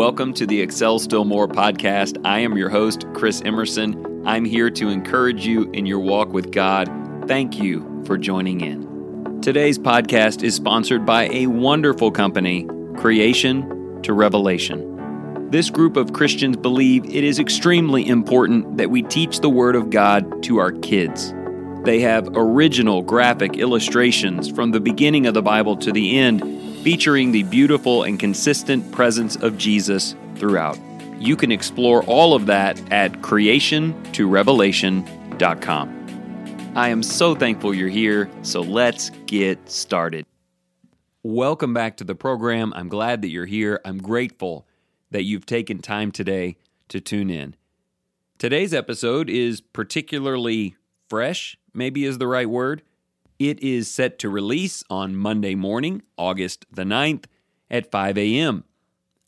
Welcome to the Excel Still More podcast. I am your host, Chris Emerson. I'm here to encourage you in your walk with God. Thank you for joining in. Today's podcast is sponsored by a wonderful company, Creation to Revelation. This group of Christians believe it is extremely important that we teach the Word of God to our kids. They have original graphic illustrations from the beginning of the Bible to the end featuring the beautiful and consistent presence of Jesus throughout. You can explore all of that at creationtorevelation.com. I am so thankful you're here, so let's get started. Welcome back to the program. I'm glad that you're here. I'm grateful that you've taken time today to tune in. Today's episode is particularly fresh, maybe is the right word. It is set to release on Monday morning, August the 9th at 5 a.m.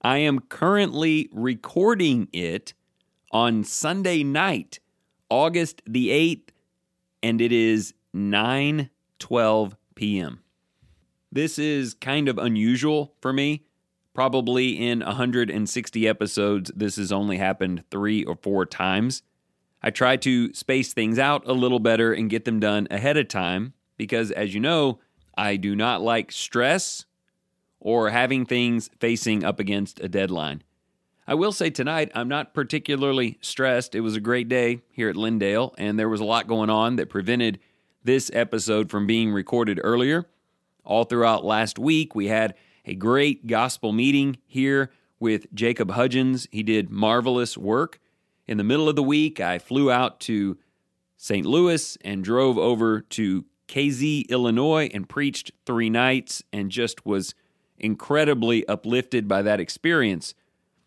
I am currently recording it on Sunday night, August the 8th, and it is 9:12 p.m. This is kind of unusual for me. Probably in 160 episodes, this has only happened three or four times. I try to space things out a little better and get them done ahead of time because, as you know, I do not like stress or having things facing up against a deadline. I will say tonight, I'm not particularly stressed. It was a great day here at Lindale, and there was a lot going on that prevented this episode from being recorded earlier. All throughout last week, we had a great gospel meeting here with Jacob Hudgens. He did marvelous work. In the middle of the week, I flew out to St. Louis and drove over to Casey, Illinois, and preached three nights and just was incredibly uplifted by that experience.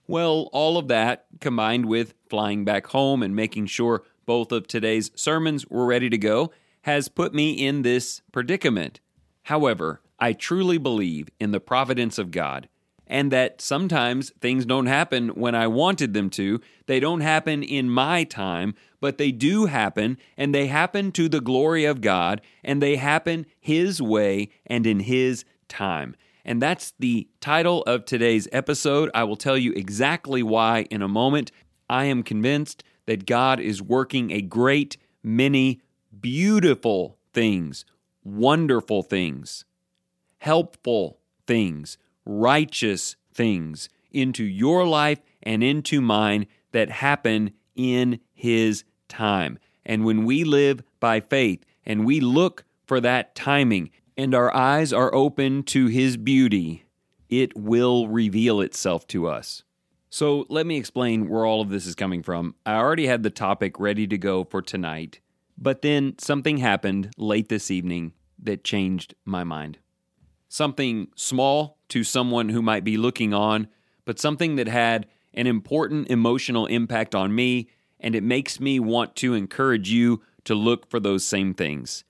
Well, all of that combined with flying back home and making sure both of today's sermons were ready to go has put me in this predicament. However, I truly believe in the providence of God and that sometimes things don't happen when I wanted them to. They don't happen in my time, but they do happen, and they happen to the glory of God, and they happen His way and in His time. And that's the title of today's episode. I will tell you exactly why in a moment. I am convinced that God is working a great many beautiful things, wonderful things, helpful things righteous things into your life and into mine that happen in His time. And when we live by faith and we look for that timing and our eyes are open to His beauty, it will reveal itself to us. So let me explain where all of this is coming from. I already had the topic ready to go for tonight, but then something happened late this evening that changed my mind. Something small to someone who might be looking on, but something that had an important emotional impact on me, and it makes me want to encourage you to look for those same things.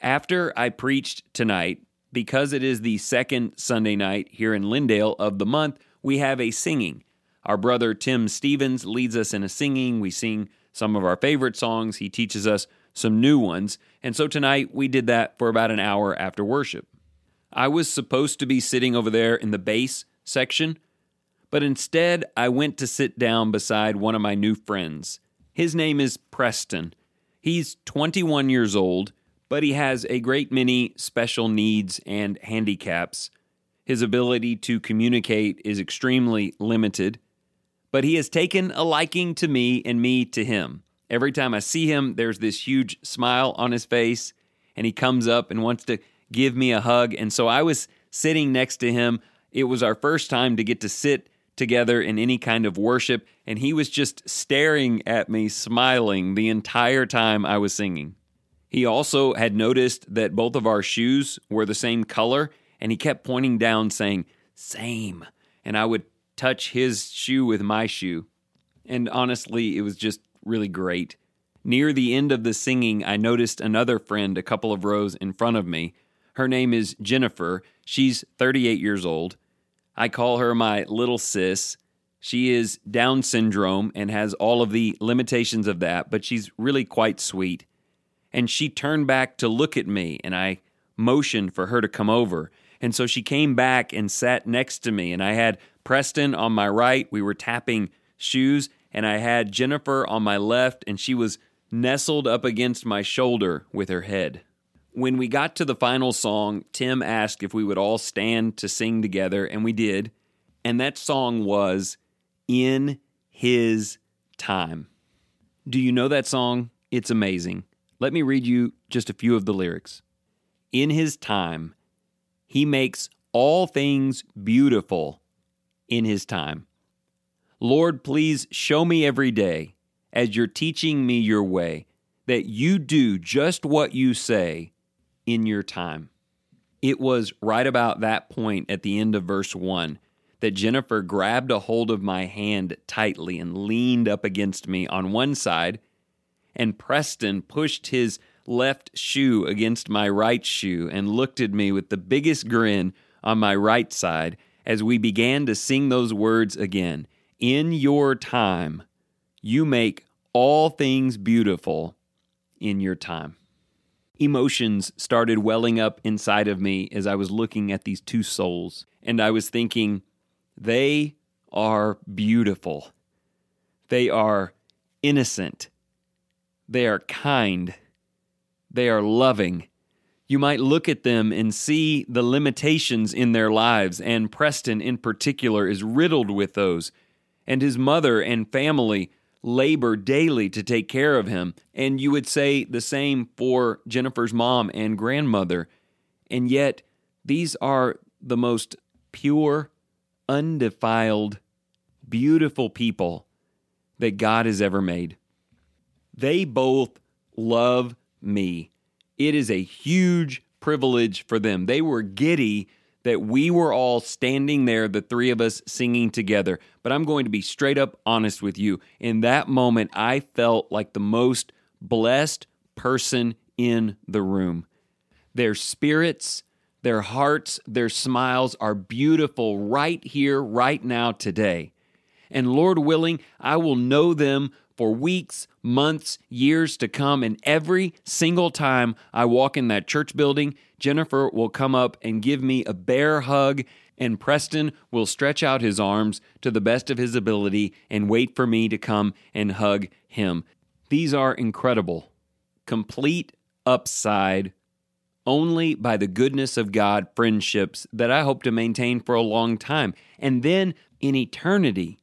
After I preached tonight, because it is the second Sunday night here in Lindale of the month, we have a singing. Our brother Tim Stevens leads us in a singing. We sing some of our favorite songs. He teaches us some new ones. And so tonight we did that for about an hour after worship. I was supposed to be sitting over there in the bass section, but instead I went to sit down beside one of my new friends. His name is Preston. He's 21 years old, but he has a great many special needs and handicaps. His ability to communicate is extremely limited, but he has taken a liking to me and me to him. Every time I see him, there's this huge smile on his face, and he comes up and wants to give me a hug. And so I was sitting next to him. It was our first time to get to sit together in any kind of worship. And he was just staring at me, smiling the entire time I was singing. He also had noticed that both of our shoes were the same color, and he kept pointing down, saying, Same. And I would touch his shoe with my shoe. And honestly, it was just really great. Near the end of the singing, I noticed another friend a couple of rows in front of me her name is Jennifer. She's 38 years old. I call her my little sis. She is Down syndrome and has all of the limitations of that, but she's really quite sweet. And she turned back to look at me, and I motioned for her to come over. And so she came back and sat next to me. And I had Preston on my right. We were tapping shoes. And I had Jennifer on my left, and she was nestled up against my shoulder with her head. When we got to the final song, Tim asked if we would all stand to sing together, and we did. And that song was In His Time. Do you know that song? It's amazing. Let me read you just a few of the lyrics. In His time, He makes all things beautiful in His time. Lord, please show me every day as you're teaching me your way that you do just what you say in your time. It was right about that point at the end of verse 1 that Jennifer grabbed a hold of my hand tightly and leaned up against me on one side, and Preston pushed his left shoe against my right shoe and looked at me with the biggest grin on my right side as we began to sing those words again in your time, you make all things beautiful in your time. Emotions started welling up inside of me as I was looking at these two souls, and I was thinking, they are beautiful. They are innocent. They are kind. They are loving. You might look at them and see the limitations in their lives, and Preston in particular is riddled with those and his mother and family labor daily to take care of him. And you would say the same for Jennifer's mom and grandmother. And yet, these are the most pure, undefiled, beautiful people that God has ever made. They both love me. It is a huge privilege for them. They were giddy that we were all standing there, the three of us singing together. But I'm going to be straight up honest with you. In that moment, I felt like the most blessed person in the room. Their spirits, their hearts, their smiles are beautiful right here, right now, today. And Lord willing, I will know them for weeks, months, years to come. And every single time I walk in that church building, Jennifer will come up and give me a bear hug, and Preston will stretch out his arms to the best of his ability and wait for me to come and hug him. These are incredible, complete upside, only by the goodness of God friendships that I hope to maintain for a long time. And then in eternity,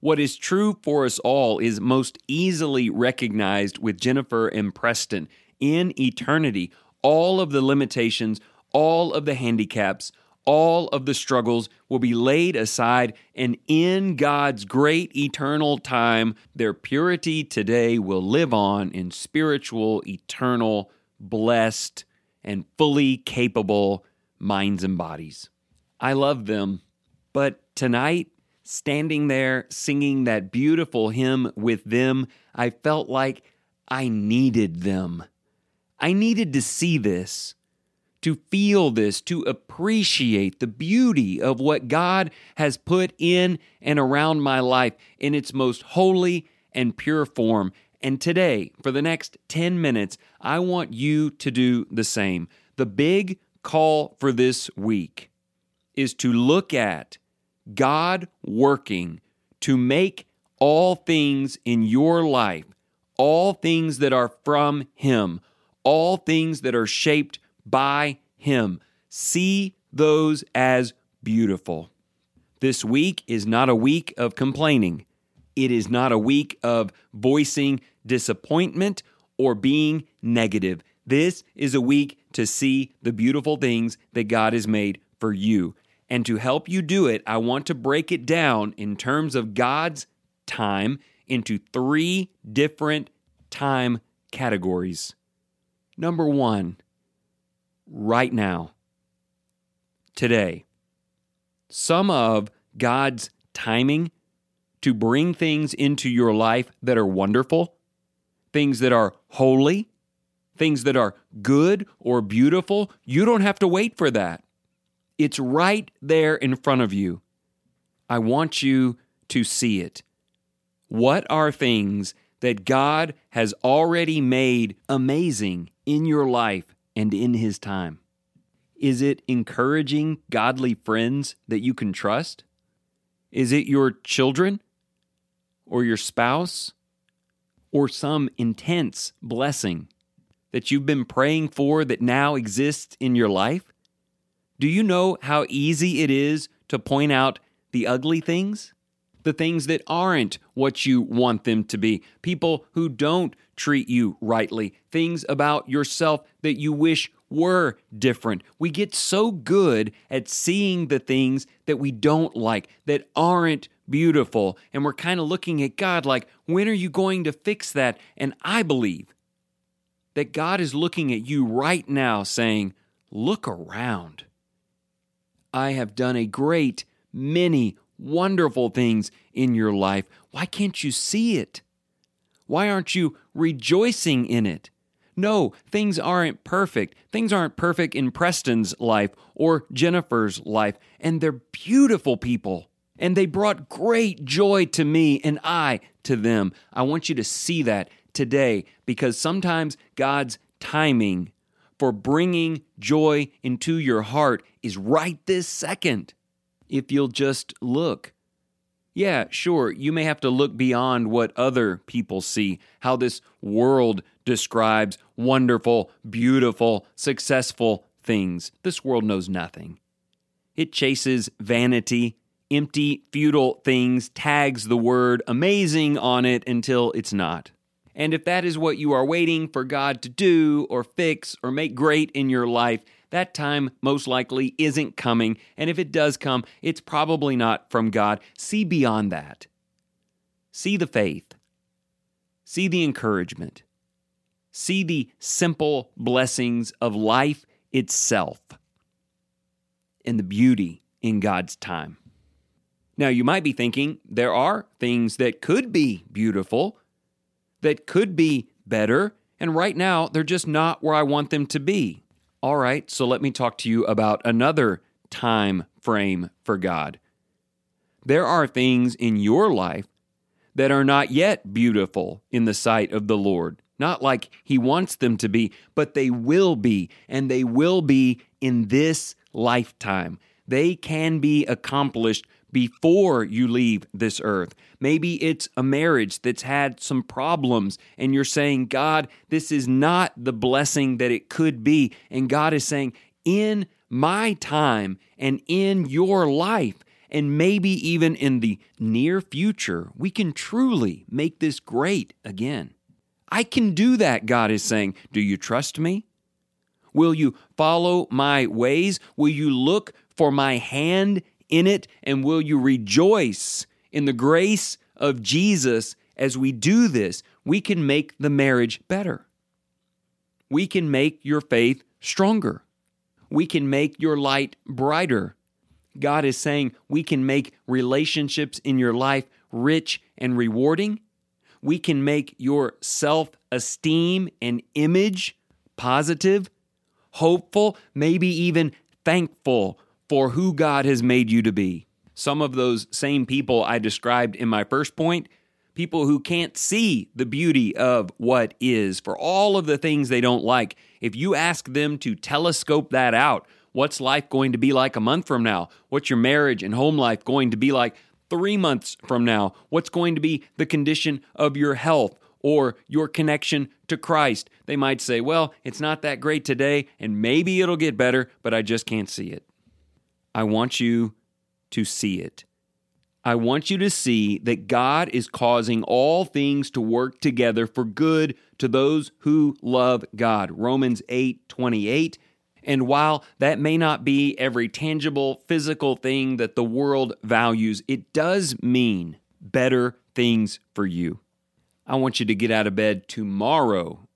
what is true for us all is most easily recognized with Jennifer and Preston. In eternity, all of the limitations, all of the handicaps, all of the struggles will be laid aside, and in God's great eternal time, their purity today will live on in spiritual, eternal, blessed, and fully capable minds and bodies. I love them, but tonight standing there singing that beautiful hymn with them, I felt like I needed them. I needed to see this, to feel this, to appreciate the beauty of what God has put in and around my life in its most holy and pure form. And today, for the next 10 minutes, I want you to do the same. The big call for this week is to look at God working to make all things in your life, all things that are from Him, all things that are shaped by Him. See those as beautiful. This week is not a week of complaining. It is not a week of voicing disappointment or being negative. This is a week to see the beautiful things that God has made for you. And to help you do it, I want to break it down in terms of God's time into three different time categories. Number one, right now, today. Some of God's timing to bring things into your life that are wonderful, things that are holy, things that are good or beautiful, you don't have to wait for that. It's right there in front of you. I want you to see it. What are things that God has already made amazing in your life and in His time? Is it encouraging godly friends that you can trust? Is it your children or your spouse or some intense blessing that you've been praying for that now exists in your life? Do you know how easy it is to point out the ugly things? The things that aren't what you want them to be. People who don't treat you rightly. Things about yourself that you wish were different. We get so good at seeing the things that we don't like, that aren't beautiful. And we're kind of looking at God like, when are you going to fix that? And I believe that God is looking at you right now saying, Look around. I have done a great many wonderful things in your life. Why can't you see it? Why aren't you rejoicing in it? No, things aren't perfect. Things aren't perfect in Preston's life or Jennifer's life, and they're beautiful people. And they brought great joy to me and I to them. I want you to see that today because sometimes God's timing for bringing joy into your heart is right this second. If you'll just look. Yeah, sure, you may have to look beyond what other people see, how this world describes wonderful, beautiful, successful things. This world knows nothing. It chases vanity, empty, futile things, tags the word amazing on it until it's not. And if that is what you are waiting for God to do or fix or make great in your life, that time most likely isn't coming. And if it does come, it's probably not from God. See beyond that. See the faith. See the encouragement. See the simple blessings of life itself and the beauty in God's time. Now, you might be thinking there are things that could be beautiful that could be better, and right now they're just not where I want them to be. All right, so let me talk to you about another time frame for God. There are things in your life that are not yet beautiful in the sight of the Lord. Not like He wants them to be, but they will be, and they will be in this lifetime. They can be accomplished before you leave this earth. Maybe it's a marriage that's had some problems, and you're saying, God, this is not the blessing that it could be. And God is saying, in my time and in your life, and maybe even in the near future, we can truly make this great again. I can do that, God is saying. Do you trust me? Will you follow my ways? Will you look for my hand in it? And will you rejoice in the grace of Jesus as we do this? We can make the marriage better. We can make your faith stronger. We can make your light brighter. God is saying we can make relationships in your life rich and rewarding. We can make your self esteem and image positive, hopeful, maybe even thankful for who God has made you to be. Some of those same people I described in my first point, people who can't see the beauty of what is, for all of the things they don't like, if you ask them to telescope that out, what's life going to be like a month from now? What's your marriage and home life going to be like three months from now? What's going to be the condition of your health? or your connection to Christ. They might say, Well, it's not that great today, and maybe it'll get better, but I just can't see it. I want you to see it. I want you to see that God is causing all things to work together for good to those who love God. Romans 8 28. And while that may not be every tangible physical thing that the world values, it does mean better things for you. I want you to get out of bed tomorrow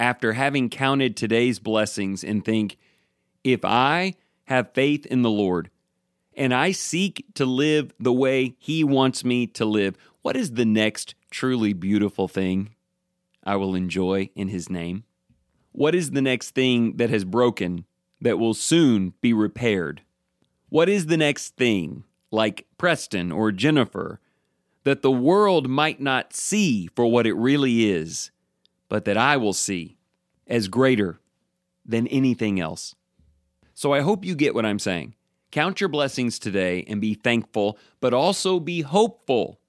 after having counted today's blessings and think, if I have faith in the Lord, and I seek to live the way He wants me to live, what is the next truly beautiful thing I will enjoy in His name? What is the next thing that has broken that will soon be repaired? What is the next thing, like Preston or Jennifer, that the world might not see for what it really is, but that I will see as greater than anything else? So I hope you get what I'm saying. Count your blessings today and be thankful, but also be hopeful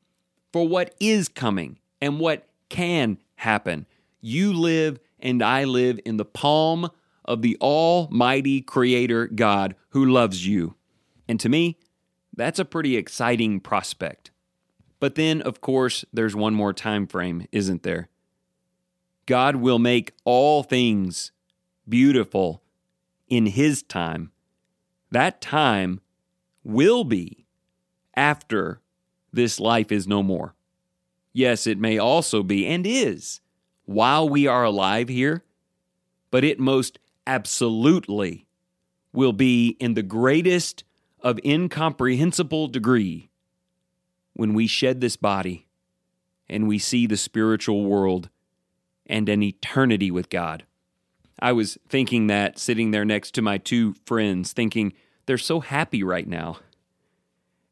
for what is coming and what can happen. You live and I live in the palm of the Almighty Creator God who loves you. And to me, that's a pretty exciting prospect. But then, of course, there's one more time frame, isn't there? God will make all things beautiful in His time. That time will be after this life is no more. Yes, it may also be and is while we are alive here, but it most absolutely will be in the greatest of incomprehensible degree when we shed this body and we see the spiritual world and an eternity with God. I was thinking that sitting there next to my two friends, thinking they're so happy right now.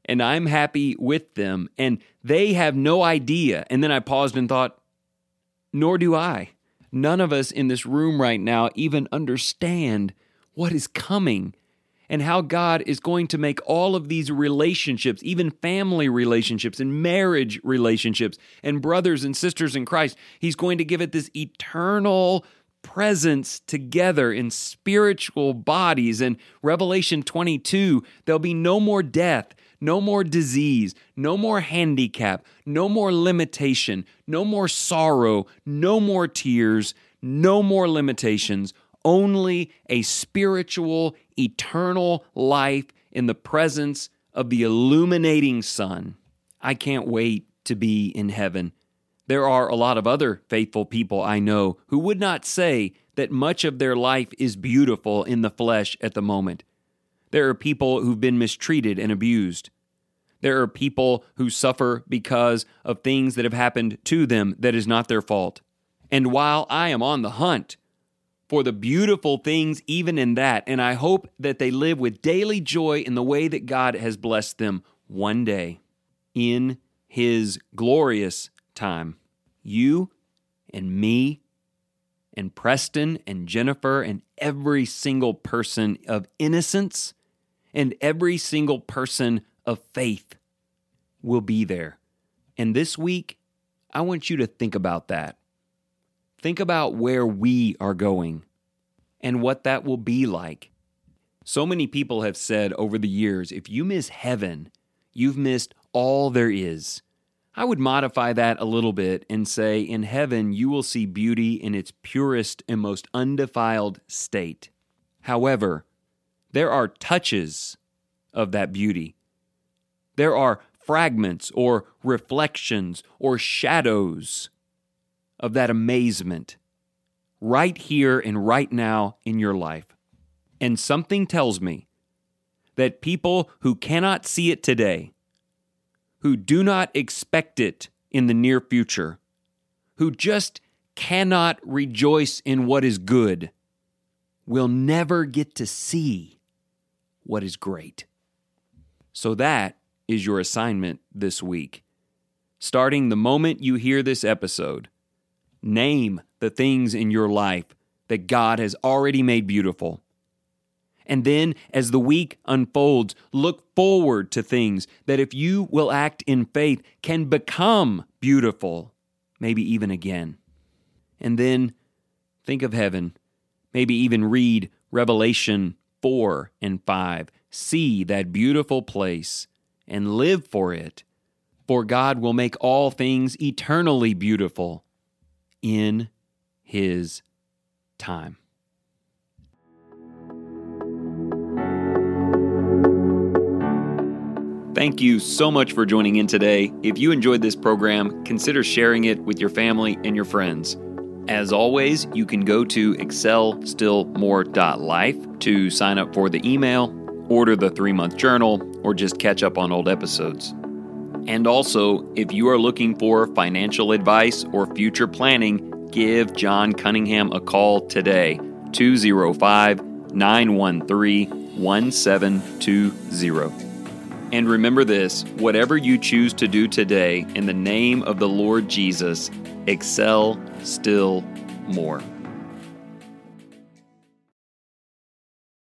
And I'm happy with them, and they have no idea. And then I paused and thought, nor do I. None of us in this room right now even understand what is coming and how God is going to make all of these relationships, even family relationships and marriage relationships, and brothers and sisters in Christ, He's going to give it this eternal presence together in spiritual bodies. And Revelation 22, there'll be no more death, no more disease, no more handicap, no more limitation, no more sorrow, no more tears, no more limitations, only a spiritual, eternal life in the presence of the illuminating sun. I can't wait to be in heaven. There are a lot of other faithful people I know who would not say that much of their life is beautiful in the flesh at the moment. There are people who've been mistreated and abused. There are people who suffer because of things that have happened to them that is not their fault. And while I am on the hunt for the beautiful things, even in that, and I hope that they live with daily joy in the way that God has blessed them one day in His glorious time. You and me and Preston and Jennifer and every single person of innocence and every single person of faith will be there. And this week, I want you to think about that. Think about where we are going and what that will be like. So many people have said over the years if you miss heaven, you've missed all there is. I would modify that a little bit and say, in heaven, you will see beauty in its purest and most undefiled state. However, there are touches of that beauty. There are fragments or reflections or shadows of that amazement right here and right now in your life. And something tells me that people who cannot see it today, who do not expect it in the near future, who just cannot rejoice in what is good, will never get to see what is great. So that is your assignment this week. Starting the moment you hear this episode, name the things in your life that God has already made beautiful. And then, as the week unfolds, look forward to things that, if you will act in faith, can become beautiful, maybe even again. And then think of heaven. Maybe even read Revelation 4 and 5. See that beautiful place and live for it. For God will make all things eternally beautiful in His time. Thank you so much for joining in today. If you enjoyed this program, consider sharing it with your family and your friends. As always, you can go to excelstillmore.life to sign up for the email, order the three month journal, or just catch up on old episodes. And also, if you are looking for financial advice or future planning, give John Cunningham a call today 205 913 1720. And remember this whatever you choose to do today in the name of the Lord Jesus, excel still more.